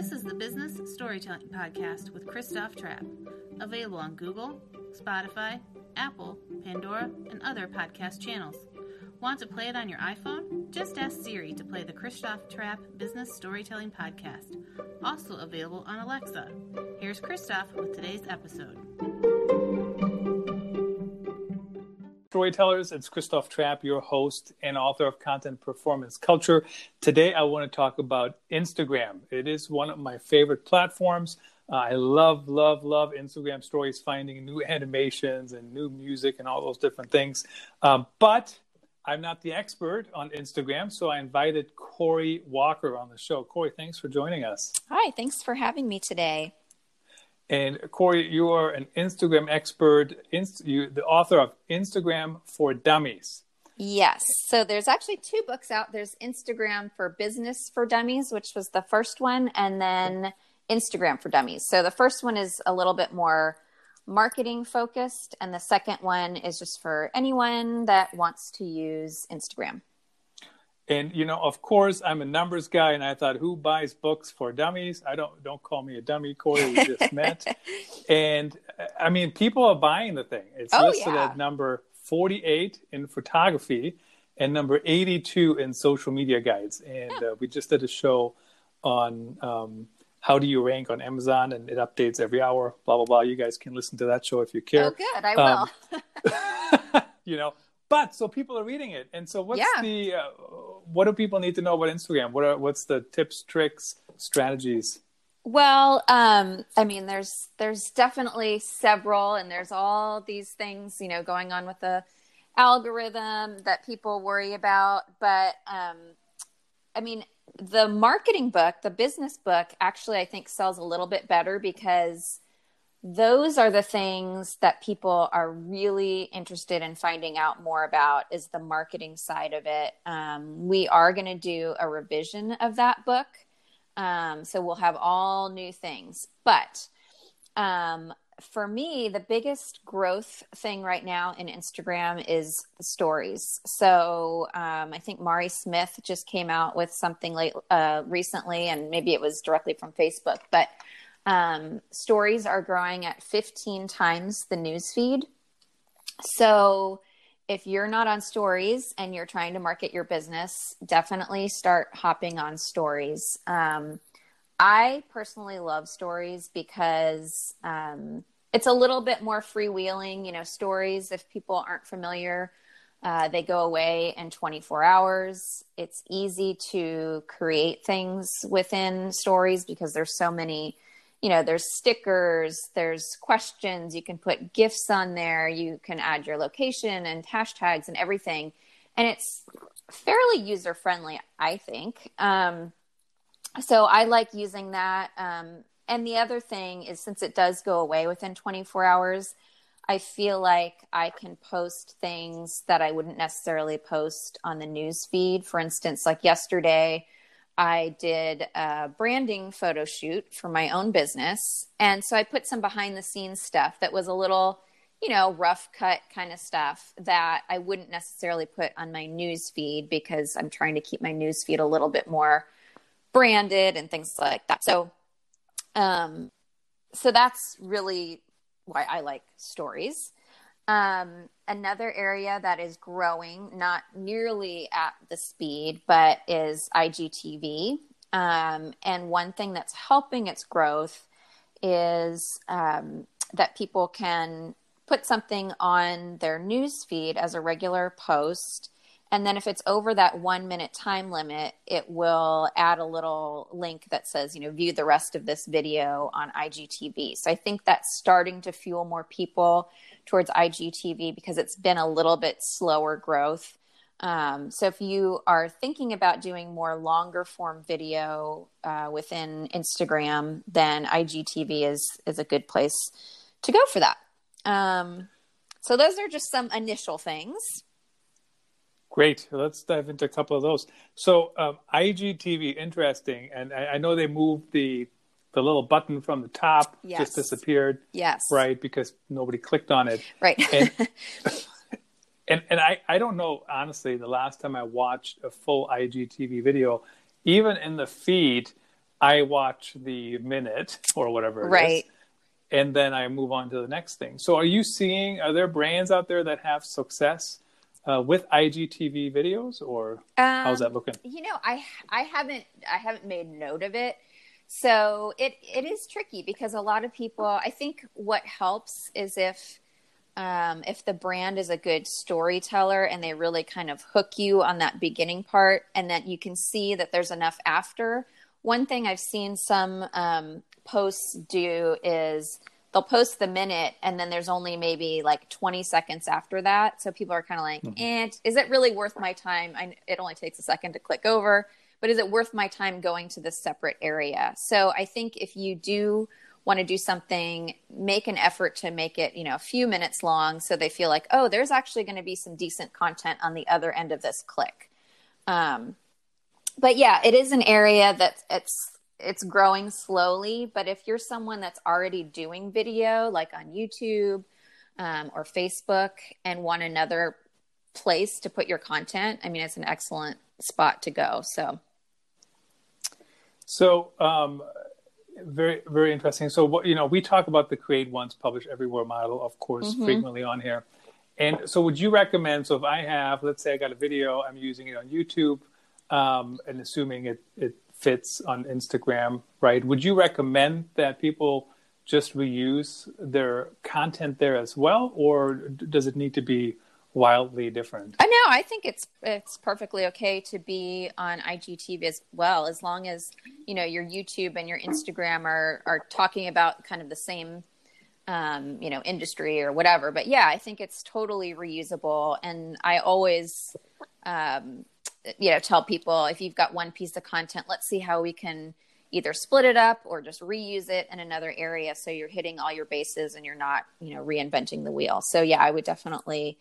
This is the Business Storytelling Podcast with Christoph Trapp, available on Google, Spotify, Apple, Pandora, and other podcast channels. Want to play it on your iPhone? Just ask Siri to play the Christoph Trapp Business Storytelling Podcast, also available on Alexa. Here's Christoph with today's episode. Storytellers, it's Christoph Trapp, your host and author of Content Performance Culture. Today, I want to talk about Instagram. It is one of my favorite platforms. Uh, I love, love, love Instagram stories, finding new animations and new music and all those different things. Um, but I'm not the expert on Instagram, so I invited Corey Walker on the show. Corey, thanks for joining us. Hi, thanks for having me today. And Corey, you are an Instagram expert, inst- you, the author of Instagram for Dummies. Yes. So there's actually two books out. There's Instagram for Business for Dummies, which was the first one, and then Instagram for Dummies. So the first one is a little bit more marketing focused, and the second one is just for anyone that wants to use Instagram. And you know, of course, I'm a numbers guy, and I thought, who buys books for dummies? I don't don't call me a dummy, Corey. We just met, and I mean, people are buying the thing. It's Oh, listed yeah. at number 48 in photography and number 82 in social media guides. And uh, we just did a show on um, how do you rank on Amazon, and it updates every hour. Blah blah blah. You guys can listen to that show if you care. Oh, good. I will. Um, you know but so people are reading it and so what's Yeah. the uh, what do people need to know about instagram what are what's the tips tricks strategies Well, um, I mean, there's there's definitely several, and there's all these things, you know, going on with the algorithm that people worry about. But um, I mean, the marketing book, the business book, actually, I think sells a little bit better because those are the things that people are really interested in finding out more about is the marketing side of it. Um, we are going to do a revision of that book. Um, so we'll have all new things. But um, for me the biggest growth thing right now in instagram is stories. So um, i think mari smith just came out with something late uh, recently and maybe it was directly from facebook but um, stories are growing at 15 times the news feed. So if you're not on stories and you're trying to market your business, definitely start hopping on stories. Um, I personally love stories because um, it's a little bit more freewheeling. You know, stories, if people aren't familiar, uh, they go away in 24 hours. It's easy to create things within stories because there's so many you know there's stickers there's questions you can put gifs on there you can add your location and hashtags and everything. And it's fairly user friendly i think. Um, so i like using that. Um, and the other thing is since it does go away within 24 hours i feel like i can post things that i wouldn't necessarily post on the news feed. For instance like yesterday I did a branding photo shoot for my own business. And so I put some behind the scenes stuff that was a little, you know, rough cut kind of stuff that I wouldn't necessarily put on my news feed because I'm trying to keep my news feed a little bit more branded and things like that. So, um, so that's really why I like stories. Um, another area that is growing, not nearly at the speed, but is IGTV. Um, and one thing that's helping its growth is um, that people can put something on their news feed as a regular post. And then if it's over that one minute time limit, it will add a little link that says, you know, view the rest of this video on IGTV. So I think that's starting to fuel more people towards IGTV because it's been a little bit slower growth. Um, so if you are thinking about doing more longer form video uh, within Instagram, then IGTV is is a good place to go for that. Um, so those are just some initial things. great let's dive into a couple of those so um, igtv interesting and I, I know they moved the the little button from the top Yes. just disappeared Yes. right because nobody clicked on it Right. And- and and I, I don't know honestly the last time I watched a full IGTV video, even in the feed, I watch the minute or whatever it is, Right. and then I move on to the next thing. So, are you seeing? Are there brands out there that have success uh, with IGTV videos, or how's that looking? you know i i haven't i haven't made note of it so it it is tricky because a lot of people i think what helps is if um, if the brand is a good storyteller and they really kind of hook you on that beginning part and that you can see that there's enough after. One thing i've seen some um, posts do is they'll post the minute and then there's only maybe like 20 seconds after that. So people are kind of like and is it really worth my time? I, it only takes a second to click over but is it worth my time going to this separate area? So i think if you do want to do something make an effort to make it you know a few minutes long so they feel like oh there's actually going to be some decent content on the other end of this click. Um, but yeah it is an area that it's it's growing slowly but if you're someone that's already doing video like on youtube um, or facebook and want another place to put your content i mean it's an excellent spot to go. So So, um, very very interesting. So, what you know, we talk about the create once, publish everywhere model, of course, frequently on here. And so, would you recommend? So, if I have, let's say, I got a video, I'm using it on YouTube, um, and assuming it it fits on Instagram, right? Would you recommend that people just reuse their content there as well, or does it need to be wildly different? I know. I think it's it's perfectly okay to be on IGTV as well, as long as you know your YouTube and your Instagram are are talking about kind of the same, um, you know, industry or whatever. But yeah, I think it's totally reusable, and I always, um, you know, tell people if you've got one piece of content, let's see how we can either split it up or just reuse it in another area so you're hitting all your bases and you're not you know reinventing the wheel so yeah i would definitely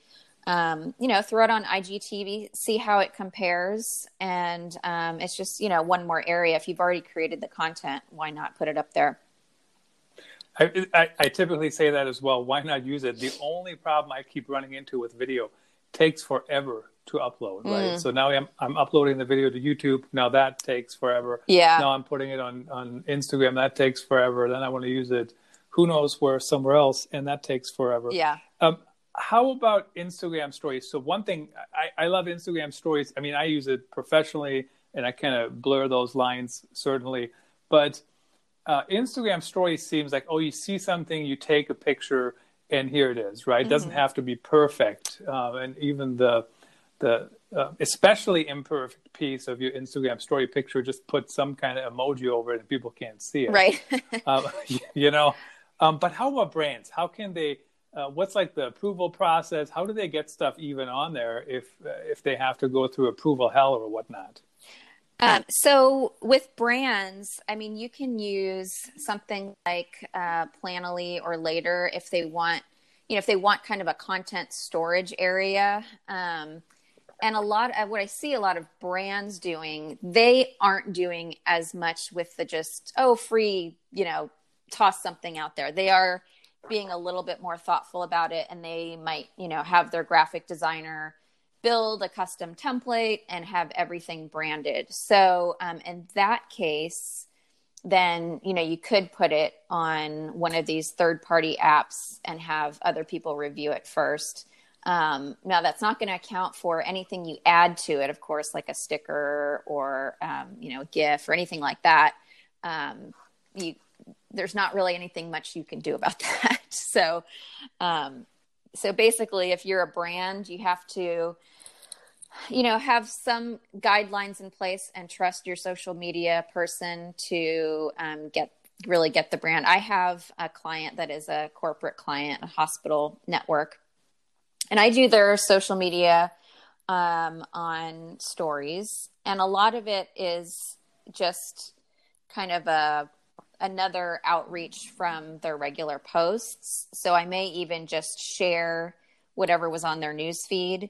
um, you know, throw it on IGTV, see how it compares. And um, it's just, you know, one more area. If you've already created the content, why not put it up there? I, I, I typically say that as well. Why not use it? The only problem I keep running into with video takes forever to upload, right? Mm. So now I'm I'm uploading the video to YouTube. Now that takes forever. Yeah. Now I'm putting it on on Instagram. That takes forever. Then I want to use it, who knows where somewhere else, and that takes forever. Yeah. Um, how about Instagram stories? So one thing I, I love Instagram stories. I mean, I use it professionally, and I kind of blur those lines certainly. But uh, Instagram stories seems like oh, you see something, you take a picture, and here it is. Right? It doesn't have to be perfect, uh, and even the the uh, especially imperfect piece of your Instagram story picture, just put some kind of emoji over it, and people can't see it. Right. um, you know. Um, but how about brands? How can they? Uh, what's like the approval process? How do they get stuff even on there if uh, if they have to go through approval hell or whatnot? Um, so with brands, I mean, you can use something like uh, Planoly or later if they want, you know, if they want kind of a content storage area. Um, and a lot of what I see a lot of brands doing, they aren't doing as much with the just oh free, you know, toss something out there. They are being a little bit more thoughtful about it, and they might, you know, have their graphic designer build a custom template and have everything branded. So, um, in that case, then you know you could put it on one of these third-party apps and have other people review it first. Um, now, that's not going to account for anything you add to it, of course, like a sticker or um, you know, a GIF or anything like that. Um, you there's not really anything much you can do about that. So, um, so basically, if you're a brand, you have to, you know, have some guidelines in place and trust your social media person to um, get really get the brand. I have a client that is a corporate client, a hospital network, and I do their social media um, on stories, and a lot of it is just kind of a another outreach from their regular posts. So I may even just share whatever was on their news feed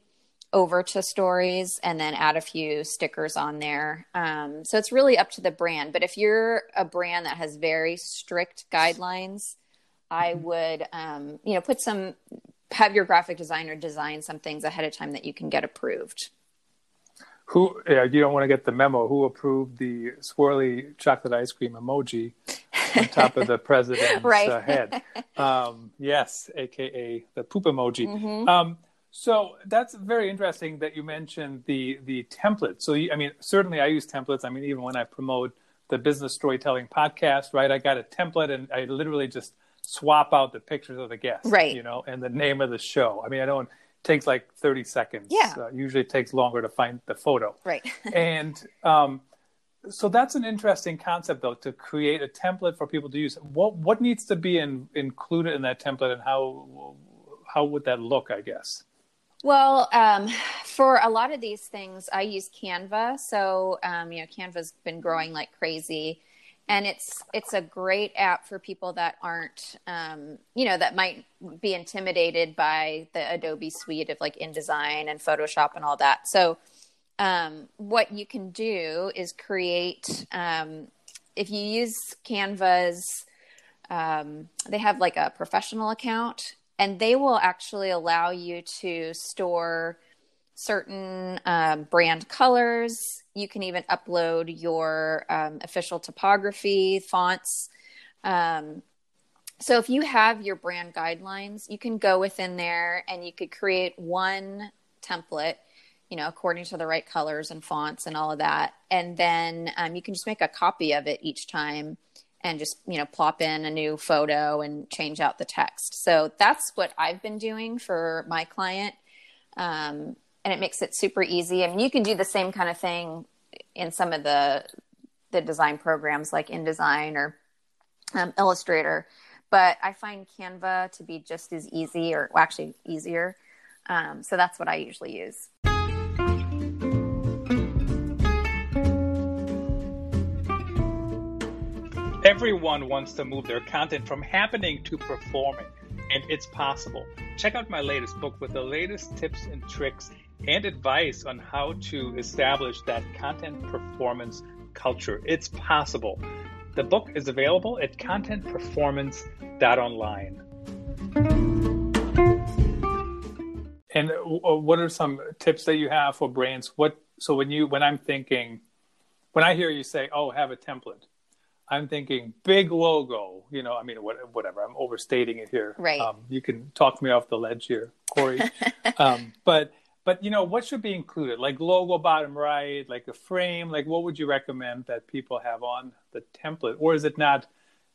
over to stories and then add a few stickers on there. Um, so it's really up to the brand. But if you're a brand that has very strict guidelines, I would, um, you know, put some, have your graphic designer design some things ahead of time that you can get approved. Who uh, you don't want to get the memo. Who approved the swirly chocolate ice cream emoji on top of the president's right. uh, head? Um, yes, aka the poop emoji. Mhm. Um, so that's very interesting that you mentioned the the template. So you, I mean, certainly I use templates. I mean, even when I promote the business storytelling podcast, right? I got a template and I literally just swap out the pictures of the guests, Right. You know, and the name of the show. I mean, I don't takes like thirty seconds. Yeah. Uh, usually it takes longer to find the photo. Right. and um, so that's an interesting concept, though, to create a template for people to use. What what needs to be in, included in that template, and how how would that look? I guess. Well, um, for a lot of these things, I use Canva. So, um, you know, Canva's been growing like crazy, and it's it's a great app for people that aren't, um, you know, that might be intimidated by the Adobe suite of like InDesign and Photoshop and all that. So, um, what you can do is create. Um, if you use Canva's, um, they have like a professional account, and they will actually allow you to store certain um, brand colors. You can even upload your um, official typography, fonts. Um, so if you have your brand guidelines, you can go within there and you could create one template, you know, according to the right colors and fonts and all of that. And then um, you can just make a copy of it each time and just you know plop in a new photo and change out the text so that's what i've been doing for my client um, and it makes it super easy. I mean you can do the same kind of thing in some of the the design programs like InDesign or um, illustrator but i find canva to be just as easy or well, actually easier. Um, so that's what i usually use. Everyone wants to move their content from happening to performing, and it's possible. Check out my latest book with the latest tips and tricks and advice on how to establish that content performance culture. It's possible. The book is available at contentperformance.online. And uh, what are some tips that you have for brands? What so when you when I'm thinking when I hear you say, "Oh, have a template," I'm thinking big logo. You know, I mean, whatever. I'm overstating it here. Right. Um, you can talk me off the ledge here, Corey. um, but but you know, what should be included? Like logo bottom right, like a frame. Like what would you recommend that people have on the template, or is it not?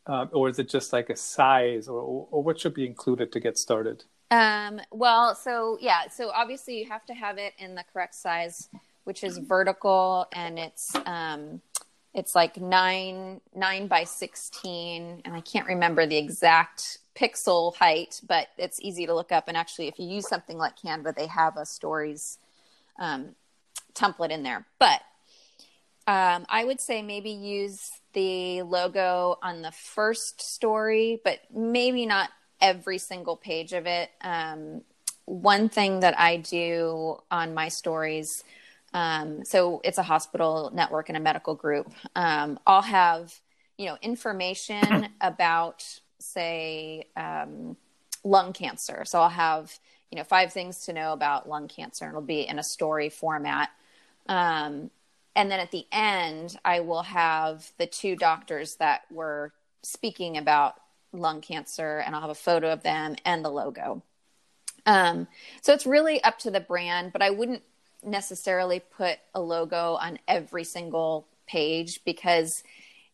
Um, or is it just like a size, or, or what should be included to get started? Um, well, so yeah, so obviously you have to have it in the correct size, which is vertical, and it's um, it's like nine nine by sixteen, and I can't remember the exact pixel height, but it's easy to look up. And actually, if you use something like Canva, they have a stories um, template in there. But um, I would say maybe use the logo on the first story, but maybe not every single page of it. Um, one thing that I do on my stories, um, so it's a hospital network and a medical group. Um, I'll have you know information about, say, um, lung cancer. So I'll have you know five things to know about lung cancer, and it'll be in a story format. Um, and then at the end, I will have the two doctors that were speaking about lung cancer, and I'll have a photo of them and the logo. Um, so it's really up to the brand, but I wouldn't necessarily put a logo on every single page because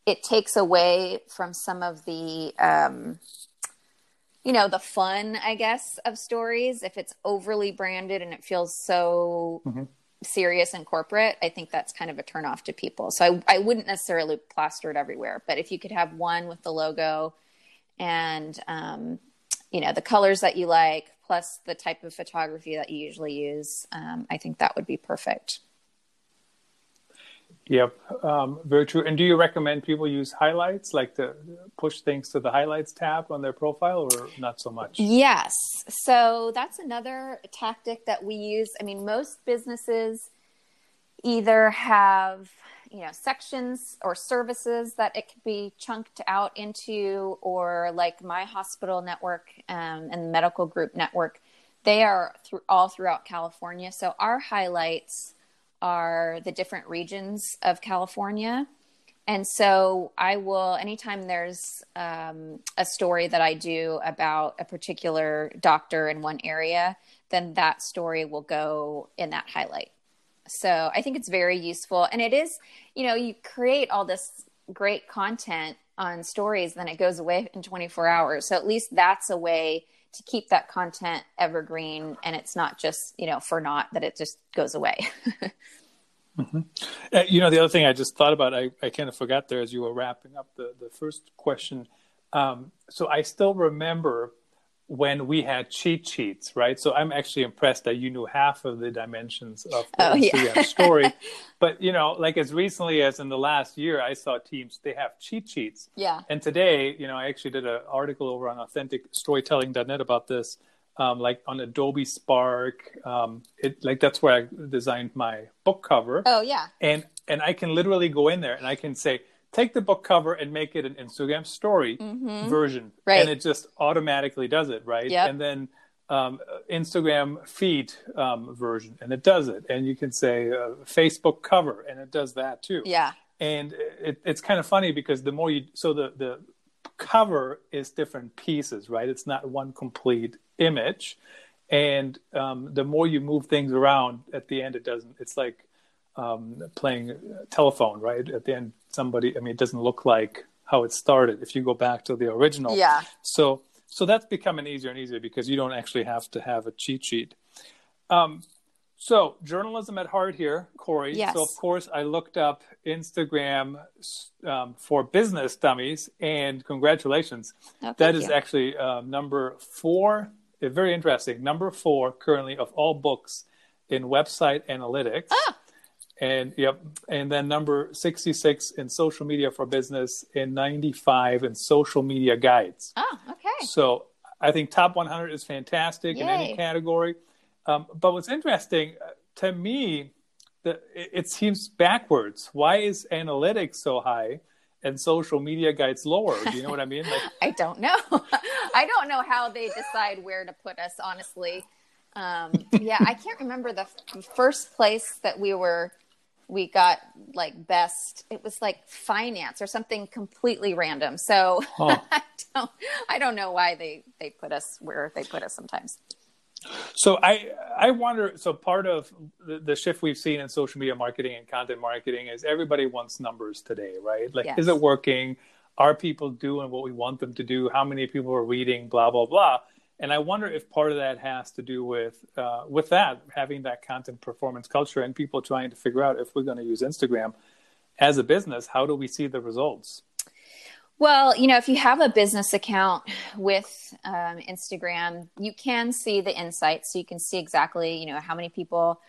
it takes away from some of the, um, you know, the fun, I guess, of stories. If it's overly branded and it feels so Mhm. serious and corporate, I think that's kind of a turnoff to people. So I, I wouldn't necessarily plaster it everywhere, but if you could have one with the logo and um, you know the colors that you like plus the type of photography that you usually use um, i think that would be perfect Yep, um, very true. And do you recommend people use highlights, like to push things to the highlights tab on their profile, or not so much? yes so that's another tactic that we use i mean most businesses either have you know sections or services that it could be chunked out into or like my hospital network um, and medical group network they are through all throughout california so our highlights are the different regions of California. And so I will, anytime there's um, a story that I do about a particular doctor in one area, then that story will go in that highlight. So I think it's very useful. And it is, you know, you create all this great content on stories, then it goes away in 24 hours. So at least that's a way to keep that content evergreen and it's not just, you know, for naught that it just goes away. mm-hmm. uh, you know, the other thing I just thought about, I, I kind of forgot there as you were wrapping up the, the first question. Um, so I still remember when we had cheat sheets, right? So I'm actually impressed that you knew half of the dimensions of the oh, yeah. story. But you know, like as recently as in the last year, I saw teams they have cheat sheets. Yeah. And today, you know, I actually did an article over on AuthenticStorytelling.net about this. Um, like on Adobe Spark, um, it like that's where I designed my book cover. Oh yeah. And and I can literally go in there and I can say, take the book cover and make it an Instagram story mm-hmm. version, right. and it just automatically does it, right? Yep. And then um, Instagram feed um, version, and it does it. And you can say uh, Facebook cover, and it does that too. Yeah. And it, it's kind of funny because the more you, so the the cover is different pieces, right? It's not one complete image, and um, the more you move things around, at the end, it doesn't. It's like um, playing telephone, right? At the end, somebody, I mean, it doesn't look like how it started if you go back to the original. Yeah. So, so that's becoming easier and easier because you don't actually have to have a cheat sheet. Um, so journalism at heart here, Corey. Yes. So of course I looked up Instagram um, for business dummies, and congratulations, oh, that is you. actually uh, number four. Uh, very interesting. Number four currently of all books in website analytics. Ah and yep. And then number 66 in social media for business and 95 in social media guides. Oh okay. So i think top 100 is fantastic Yay. in any category. Um, but what's interesting uh, to me the, it, it seems backwards. Why is analytics so high and social media guides lower? Do you know what i mean? Like, i don't know. I don't know how they decide where to put us honestly. Um, yeah i can't remember the f- first place that we were we got like best it was like finance or something completely random. So huh. i don't i don't know why they they put us where they put us sometimes. So i i wonder so part of the, the shift we've seen in social media marketing and content marketing is everybody wants numbers today right? Like yes. is it working? Are people doing what we want them to do? How many people are reading? Blah blah blah and I wonder if part of that has to do with uh, with that having that content performance culture and people trying to figure out if we're going to use Instagram as a business, how do we see the results? Well, you know, if you have a business account with um, Instagram, you can see the insights. So you can see exactly, you know, how many people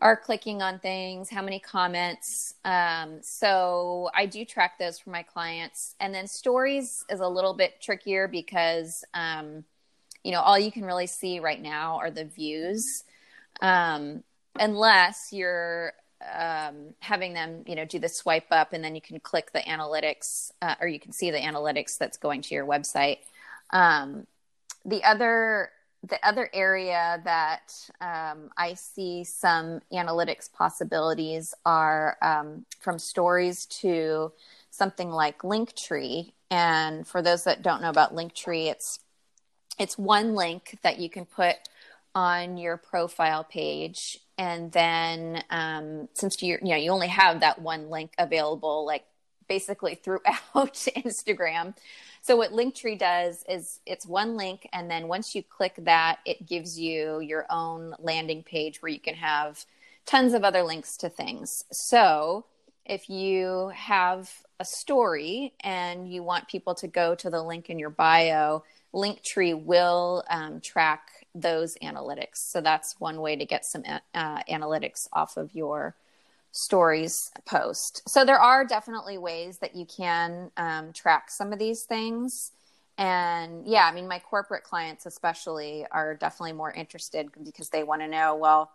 are clicking on things, how many comments. Um, so I do track those for my clients. And then stories is a little bit trickier because um, you know all you can really see right now are the views um, unless you're um, having them you know do the swipe up and then you can click the analytics uh, or you can see the analytics that's going to your website um, the other the other area that um, I see some analytics possibilities are um, from stories to something like Linktree. And for those that don't know about Linktree, it's it's one link that you can put on your profile page and then um, since you you know you only have that one link available like basically throughout instagram. So what linktree does is it's one link and then once you click that it gives you your own landing page where you can have tons of other links to things. So if you have a story and you want people to go to the link in your bio Linktree will um, track those analytics. So that's one way to get some uh, analytics off of your stories post. So there are definitely ways that you can um, track some of these things. And yeah, I mean, my corporate clients especially are definitely more interested because they want to know, well,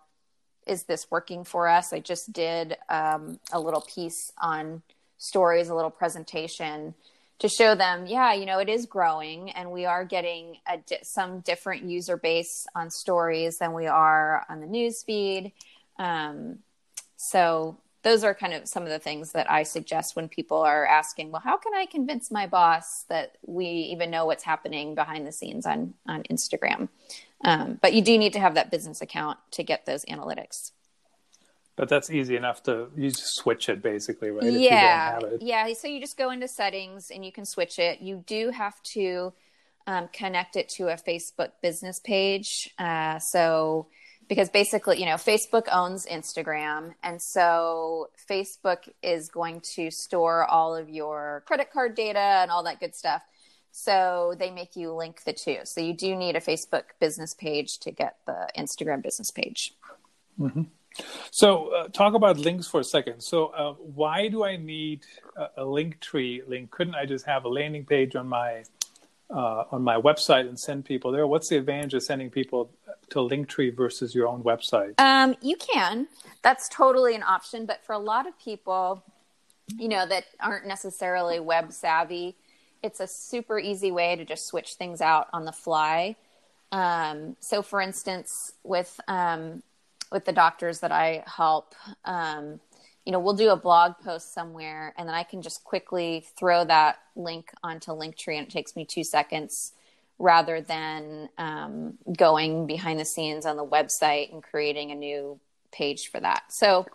is this working for us? I just did um, a little piece on stories, a little presentation to show them, yeah, you know, it is growing and we are getting a di- some different user base on stories than we are on the news feed. Um, so those are kind of some of the things that I suggest when people are asking, well, how can I convince my boss that we even know what's happening behind the scenes on on Instagram? Um, but you do need to have that business account to get those analytics. But that's easy enough to you just switch it basically, right? Yeah, yeah. So you just go into settings and you can switch it. You do have to um, connect it to a Facebook business page. Uh, so because basically, you know, Facebook owns Instagram. And so Facebook is going to store all of your credit card data and all that good stuff. So they make you link the two. So you do need a Facebook business page to get the Instagram business page. Mm-hmm. So uh, talk about links for a second. So uh, why do I need a, a Linktree link? Couldn't I just have a landing page on my uh, on my website and send people there? What's the advantage of sending people to Linktree versus your own website? Um, you can. That's totally an option. But for a lot of people, you know, that aren't necessarily web savvy, it's a super easy way to just switch things out on the fly. Um, so, for instance, with um, with the doctors that I help, um, you know, we'll do a blog post somewhere and then I can just quickly throw that link onto Linktree and it takes me two seconds rather than um, going behind the scenes on the website and creating a new page for that. So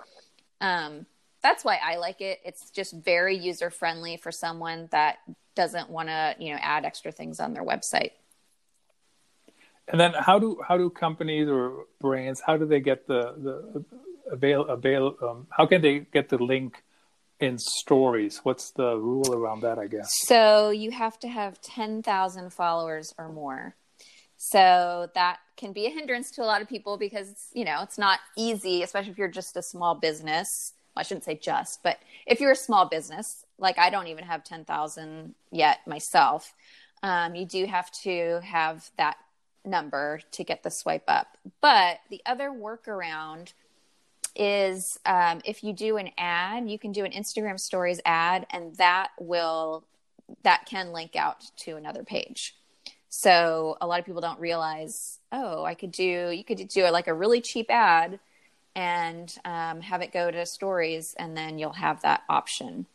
um, that's why I like it. It's just very user friendly for someone that doesn't want to, you know, add extra things on their website. And then how do how do companies or brands how do they get the the avail avail um, how can they get the link in stories? What's the rule around that i guess? So you have to have 10,000 followers or more. So that can be a hindrance to a lot of people because you know it's not easy especially if you're just a small business. Well, i shouldn't say just but if you're a small business like i don't even have 10,000 yet myself. Um, you do have to have that number to get the swipe up but the other workaround is um, if you do an ad, you can do an Instagram stories ad, and that will that can link out to another page. So a lot of people don't realize, oh, I could do you could do like a really cheap ad and um, have it go to stories, and then you'll have that option.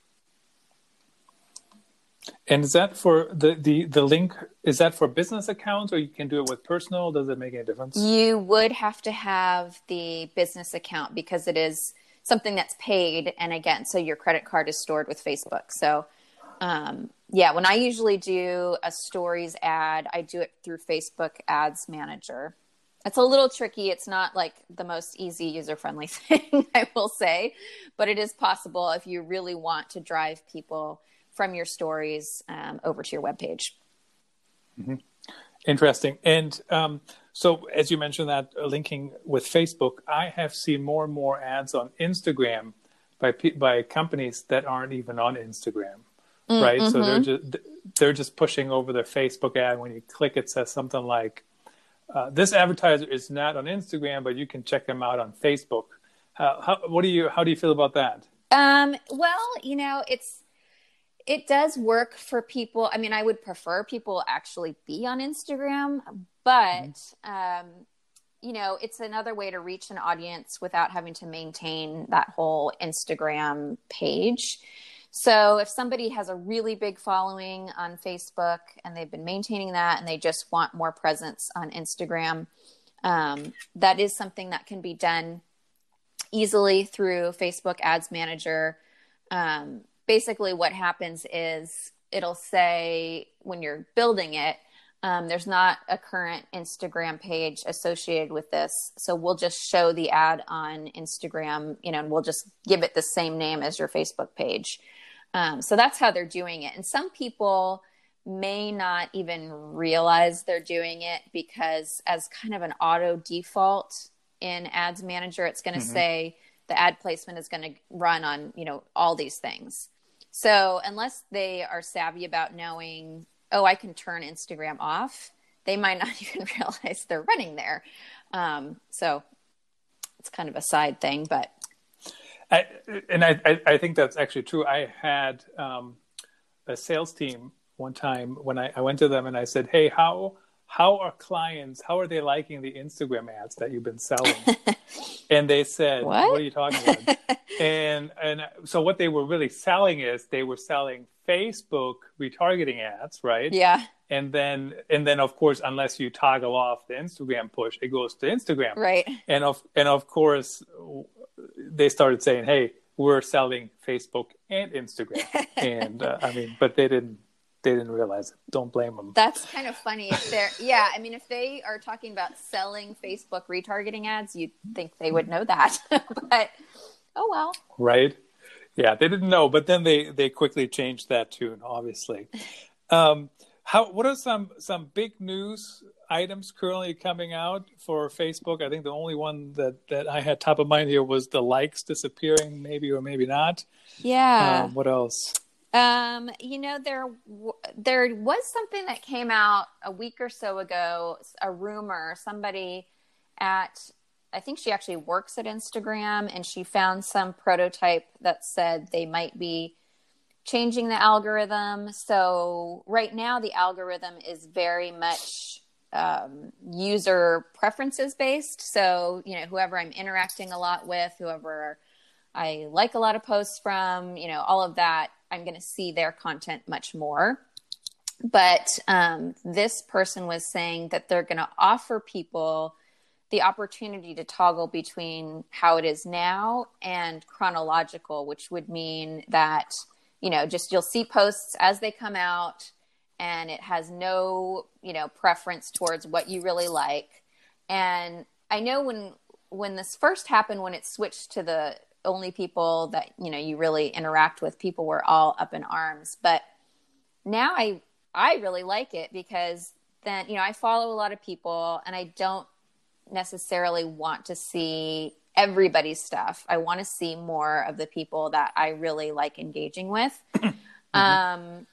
And is that for the, the, the link? Is that for business accounts or you can do it with personal? Does it make any difference? You would have to have the business account because it is something that's paid. And again, so your credit card is stored with Facebook. So, um, yeah, when I usually do a stories ad, I do it through Facebook Ads Manager. It's a little tricky. It's not like the most easy user friendly thing, I will say, but it is possible if you really want to drive people from your stories um, over to your webpage. Mm-hmm. Interesting. And um, so, as you mentioned that uh, linking with Facebook, I have seen more and more ads on Instagram by by companies that aren't even on Instagram, mm, right? Mm-hmm. So they're just they're just pushing over their Facebook ad. When you click, it says something like, uh, "This advertiser is not on Instagram, but you can check them out on Facebook." How, how, what do you how do you feel about that? Um, well, you know, it's it does work for people. I mean, I would prefer people actually be on Instagram, but mm-hmm. um, you know, it's another way to reach an audience without having to maintain that whole Instagram page. So if somebody has a really big following on Facebook and they've been maintaining that and they just want more presence on Instagram, um, that is something that can be done easily through Facebook Ads Manager. Um, basically what happens is it'll say when you're building it um, there's not a current instagram page associated with this. So we'll just show the ad on instagram you know and we'll just give it the same name as your facebook page. Um, so that's how they're doing it. And some people may not even realize they're doing it because as kind of an auto default in ads manager it's going to mm-hmm. say the ad placement is going to run on you know all these things so unless they are savvy about knowing, oh, I can turn Instagram off, they might not even realize they're running there. Um, so it's kind of a side thing, but. I, and I, I think that's actually true. I had um, a sales team one time when I, I went to them and I said, "Hey, how how are clients how are they liking the instagram ads that you've been selling and they said What? what are you talking about and and so what they were really selling is they were selling facebook retargeting ads right Yeah. and then and then of course unless you toggle off the instagram push it goes to instagram Right. and of and of course they started saying hey we're selling facebook and instagram and uh, i mean but they didn't they didn't realize it don't blame them That's kind of funny. If they're, yeah, I mean, if they are talking about selling Facebook retargeting ads, you'd think they would know that. but oh well. right yeah they didn't know but then they they quickly changed that tune obviously um how what are some some big news items currently coming out for facebook i think the only one that that i had top of mind here was the likes disappearing maybe or maybe not Yeah. um, what else Um, you know, there there was something that came out a week or so ago, a rumor. Somebody at I think she actually works at Instagram, and she found some prototype that said they might be changing the algorithm. So right now, the algorithm is very much um, user preferences based. So you know, whoever I'm interacting a lot with, whoever I like a lot of posts from, you know, all of that, I'm going to see their content much more. But um, this person was saying that they're going to offer people the opportunity to toggle between how it is now and chronological, which would mean that, you know, just you'll see posts as they come out and it has no, you know, preference towards what you really like. And I know when when this first happened when it switched to the only people that you know you really interact with people were all up in arms. But now i i really like it because then you know i follow a lot of people and i don't necessarily want to see everybody's stuff. I want to see more of the people that i really like engaging with. Um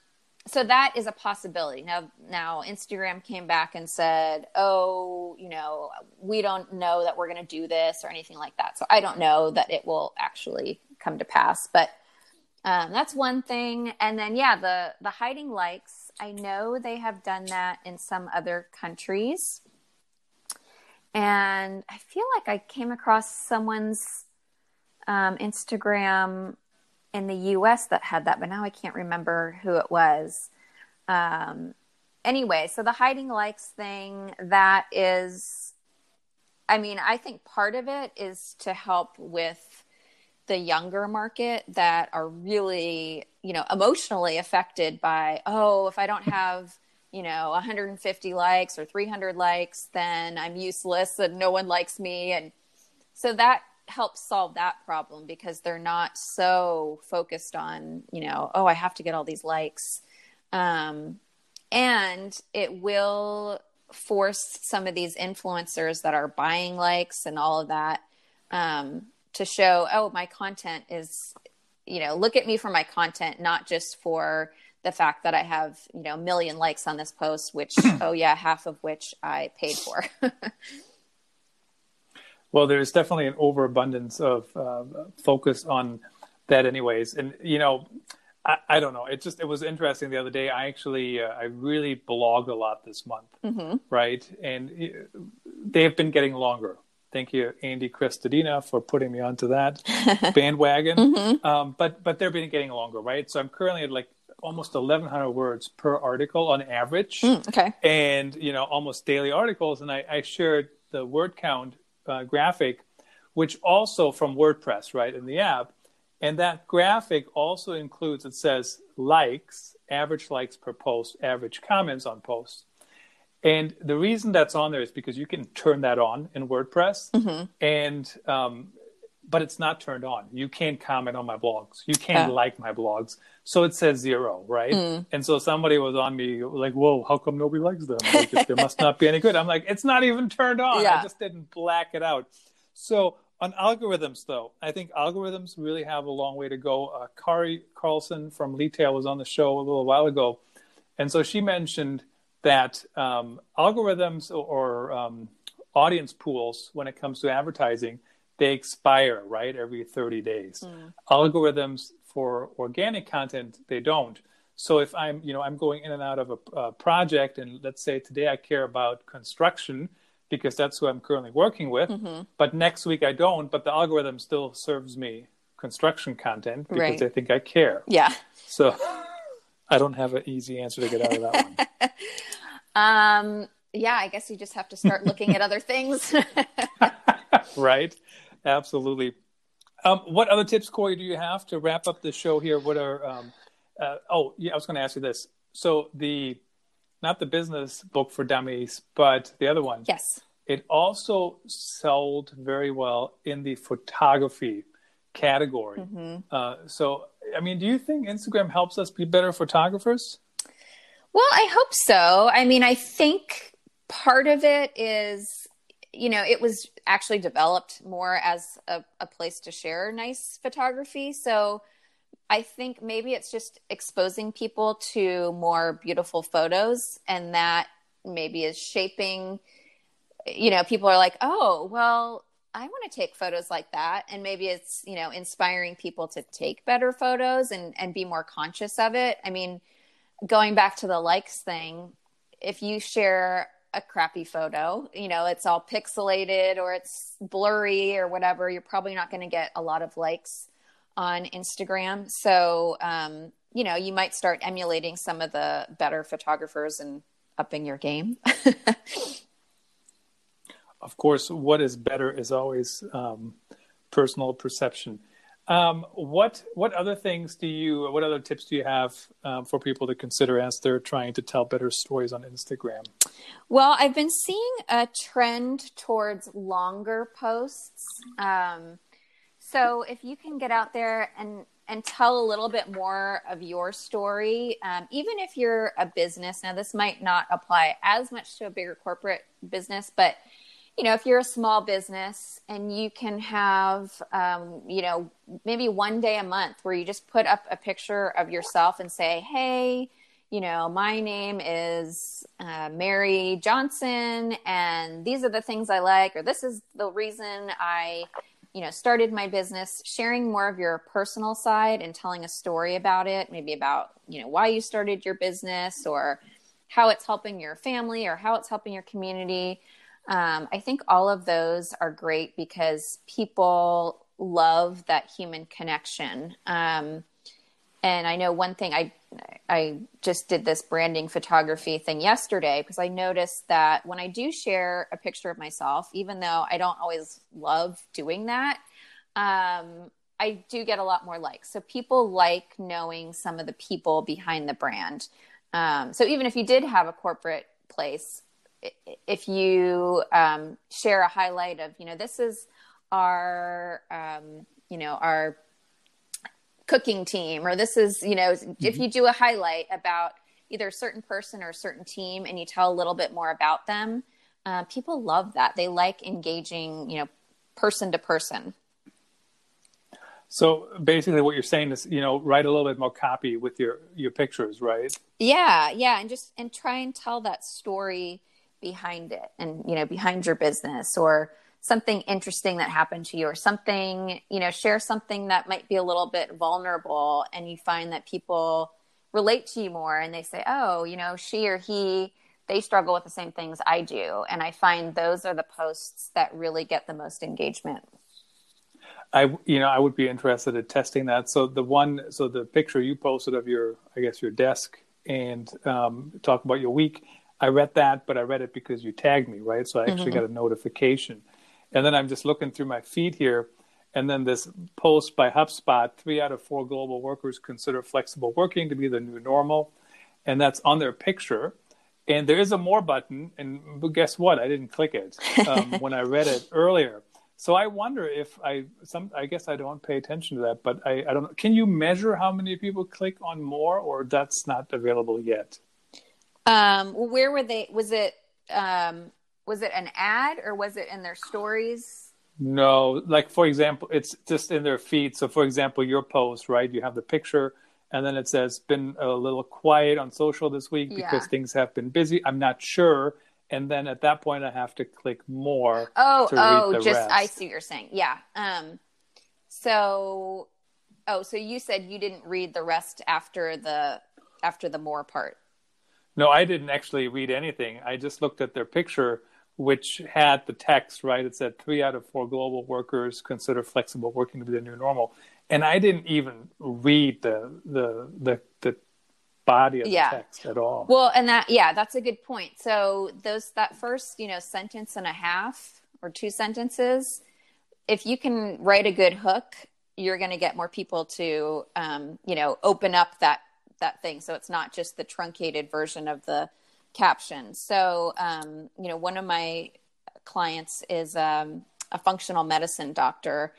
so that is a possibility. Now now instagram came back and said oh you know we don't know that we're going to do this or anything like that. So i don't know that it will actually come to pass but um, that's one thing. And then yeah the the hiding likes i know they have done that in some other countries. And i feel like i came across someone's um, instagram in the US that had that, but now I can't remember who it was. Um, anyway, so the hiding likes thing, that is, I mean, I think part of it is to help with the younger market that are really, you know, emotionally affected by, oh, if I don't have, you know, 150 likes or 300 likes, then I'm useless and no one likes me. And so that helps solve that problem because they're not so focused on you know oh i have to get all these likes. Um, and it will force some of these influencers that are buying likes and all of that um, to show oh my content is you know look at me for my content not just for the fact that i have you know a million likes on this post which oh yeah half of which i paid for Well, there's definitely an overabundance of uh, focus on that, anyways. And you know, I, I, don't know. It just it was interesting the other day. I actually uh, I really blog a lot this month, mm-hmm. right? And they've been getting longer. Thank you, Andy Crestodina, for putting me onto that bandwagon. Mm-hmm. Um, but but they've been getting longer, right? So I'm currently at like almost 1,100 words per article on average. Mm, okay. And you know, almost daily articles. And I, I shared the word count uh, graphic, which also from WordPress, right, in the app. And that graphic also includes, it says likes, average likes per post, average comments on posts. And the reason that's on there is because you can turn that on in WordPress, mm-hmm. and um, but it's not turned on. You can't comment on my blogs. You can't like my blogs. So it says zero, right? Mm. And so somebody was on me like, "Whoa, how come nobody likes them? Like, they must not be any good." I'm like, "It's not even turned on. Yeah. I just didn't black it out." So on algorithms, though, I think algorithms really have a long way to go. Uh, Kari Carlson from Letail was on the show a little while ago, and so she mentioned that um, algorithms or um, audience pools, when it comes to advertising, they expire right every 30 days. Algorithms for organic content, they don't. So if I'm, you know, I'm going in and out of a, a project, and let's say today I care about construction because that's who I'm currently working with, Mm-hmm. but next week I don't, but the algorithm still serves me construction content because Right. they think I care. Yeah. So I don't have an easy answer to get out of that one. Um, yeah, I guess you just have to start looking at other things. right? Absolutely. Um, what other tips, Corey, do you have to wrap up the show here? What are, um, uh, oh, yeah, I was going to ask you this. So the, not the business book for dummies, but the other one, yes. it also sold very well in the photography category. Mm-hmm. Uh, so, I mean, do you think Instagram helps us be better photographers? Well, I hope so. I mean, I think part of it is, you know, it was actually developed more as a, a place to share nice photography. So I think maybe it's just exposing people to more beautiful photos, and that maybe is shaping, you know, people are like, oh, well, I want to take photos like that. And maybe it's, you know, inspiring people to take better photos and, and be more conscious of it. I mean, going back to the likes thing, if you share a crappy photo, you know, it's all pixelated or it's blurry or whatever, you're probably not going to get a lot of likes on Instagram. So, um, you know, you might start emulating some of the better photographers and upping your game. Of course, what is better is always um, personal perception. Um, what what other things do you? What other tips do you have um, for people to consider as they're trying to tell better stories on Instagram? Well, I've been seeing a trend towards longer posts. Um, so if you can get out there and and tell a little bit more of your story, um, even if you're a business. Now, this might not apply as much to a bigger corporate business, but you know, if you're a small business and you can have, um, you know, maybe one day a month where you just put up a picture of yourself and say, hey, you know, my name is uh, Mary Johnson, and these are the things I like, or this is the reason I, you know, started my business. Sharing more of your personal side and telling a story about it, maybe about, you know, why you started your business or how it's helping your family or how it's helping your community. Um, I think all of those are great because people love that human connection. Um, and I know one thing I I just did this branding photography thing yesterday because I noticed that when I do share a picture of myself, even though I don't always love doing that, um, I do get a lot more likes. So people like knowing some of the people behind the brand. Um, so even if you did have a corporate place, if you um, share a highlight of, you know, this is our, um, you know, our cooking team, or this is, you know, mm-hmm. if you do a highlight about either a certain person or a certain team and you tell a little bit more about them, uh, people love that. They like engaging, you know, person to person. So basically, what you're saying is, you know, write a little bit more copy with your your pictures, right? Yeah, yeah, and just and try and tell that story behind it, and you know, behind your business or something interesting that happened to you, or something, you know, share something that might be a little bit vulnerable, and you find that people relate to you more, and they say, oh, you know, she or he they struggle with the same things I do, and I find those are the posts that really get the most engagement. I you know I would be interested in testing that. So the one so the picture you posted of your I guess your desk and um, talk about your week. I read that, but I read it because you tagged me, right? So I actually mm-hmm. got a notification, and then I'm just looking through my feed here, and then this post by HubSpot: three out of four global workers consider flexible working to be the new normal, and that's on their picture. And there is a more button, and guess what? I didn't click it um, when I read it earlier. So I wonder if I some I guess I don't pay attention to that, but I, I don't know. Can you measure how many people click on more, or that's not available yet? Um, where were they? Was it um, was it an ad or was it in their stories? No, like for example, it's just in their feed. So for example, your post, right? You have the picture, and then it says been a little quiet on social this week because Yeah. things have been busy. I'm not sure. And then at that point, I have to click more. Oh, to read oh, just rest. I see what you're saying. Yeah. Um, so, oh, so you said you didn't read the rest after the after the more part? No, I didn't actually read anything. I just looked at their picture, which had the text, right? It said three out of four global workers consider flexible working to be the new normal. And I didn't even read the the the, the body of yeah. the text at all. Well, and that yeah, that's a good point. So those that first, you know, sentence and a half or two sentences, if you can write a good hook, you're going to get more people to um, you know, open up that that thing. So it's not just the truncated version of the caption. So, um, you know, one of my clients is um, a functional medicine doctor.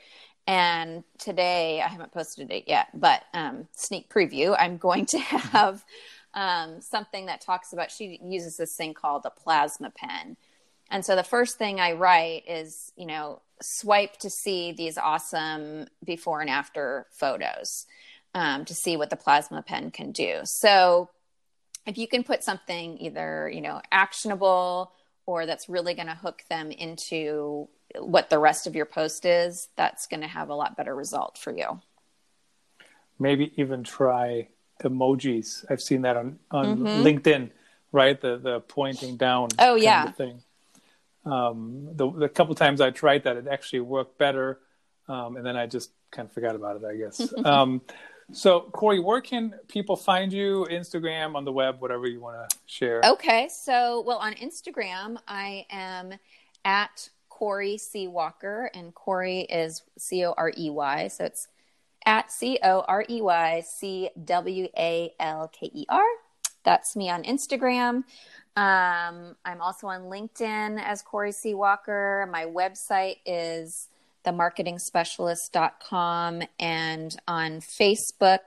And today, I haven't posted it yet, but um, sneak preview, I'm going to have um, something that talks about, she uses this thing called a plasma pen. And so the first thing I write is, you know, swipe to see these awesome before and after photos um, to see what the plasma pen can do. So if you can put something either, you know, actionable or that's really going to hook them into what the rest of your post is, that's going to have a lot better result for you. Maybe even try emojis. I've seen that on, on mm-hmm. LinkedIn, right? The the pointing down. Oh yeah. thing. Um, the, the couple times I tried that, it actually worked better, um, and then I just kind of forgot about it. I guess. um, so, Corey, where can people find you? Instagram, on the web, whatever you want to share. Okay. So, well, on Instagram, I am at Corey C. Walker, and Corey is C O R E Y. So it's at C O R E Y C W A L K E R. That's me on Instagram. Um, I'm also on LinkedIn as Corey C. Walker. My website is themarketingspecialist.com. And on Facebook,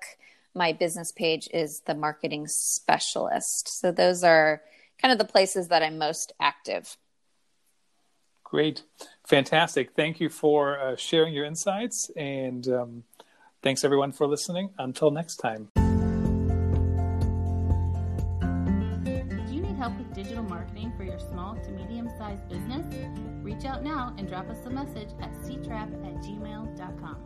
my business page is the marketing specialist. So those are kind of the places that I'm most active. Great. Fantastic. Thank you for uh, sharing your insights. And um, thanks everyone for listening. Until next time. Do you need help with digital marketing for your small to medium sized business? Reach out now and drop us a message at ctrap at gmail.com.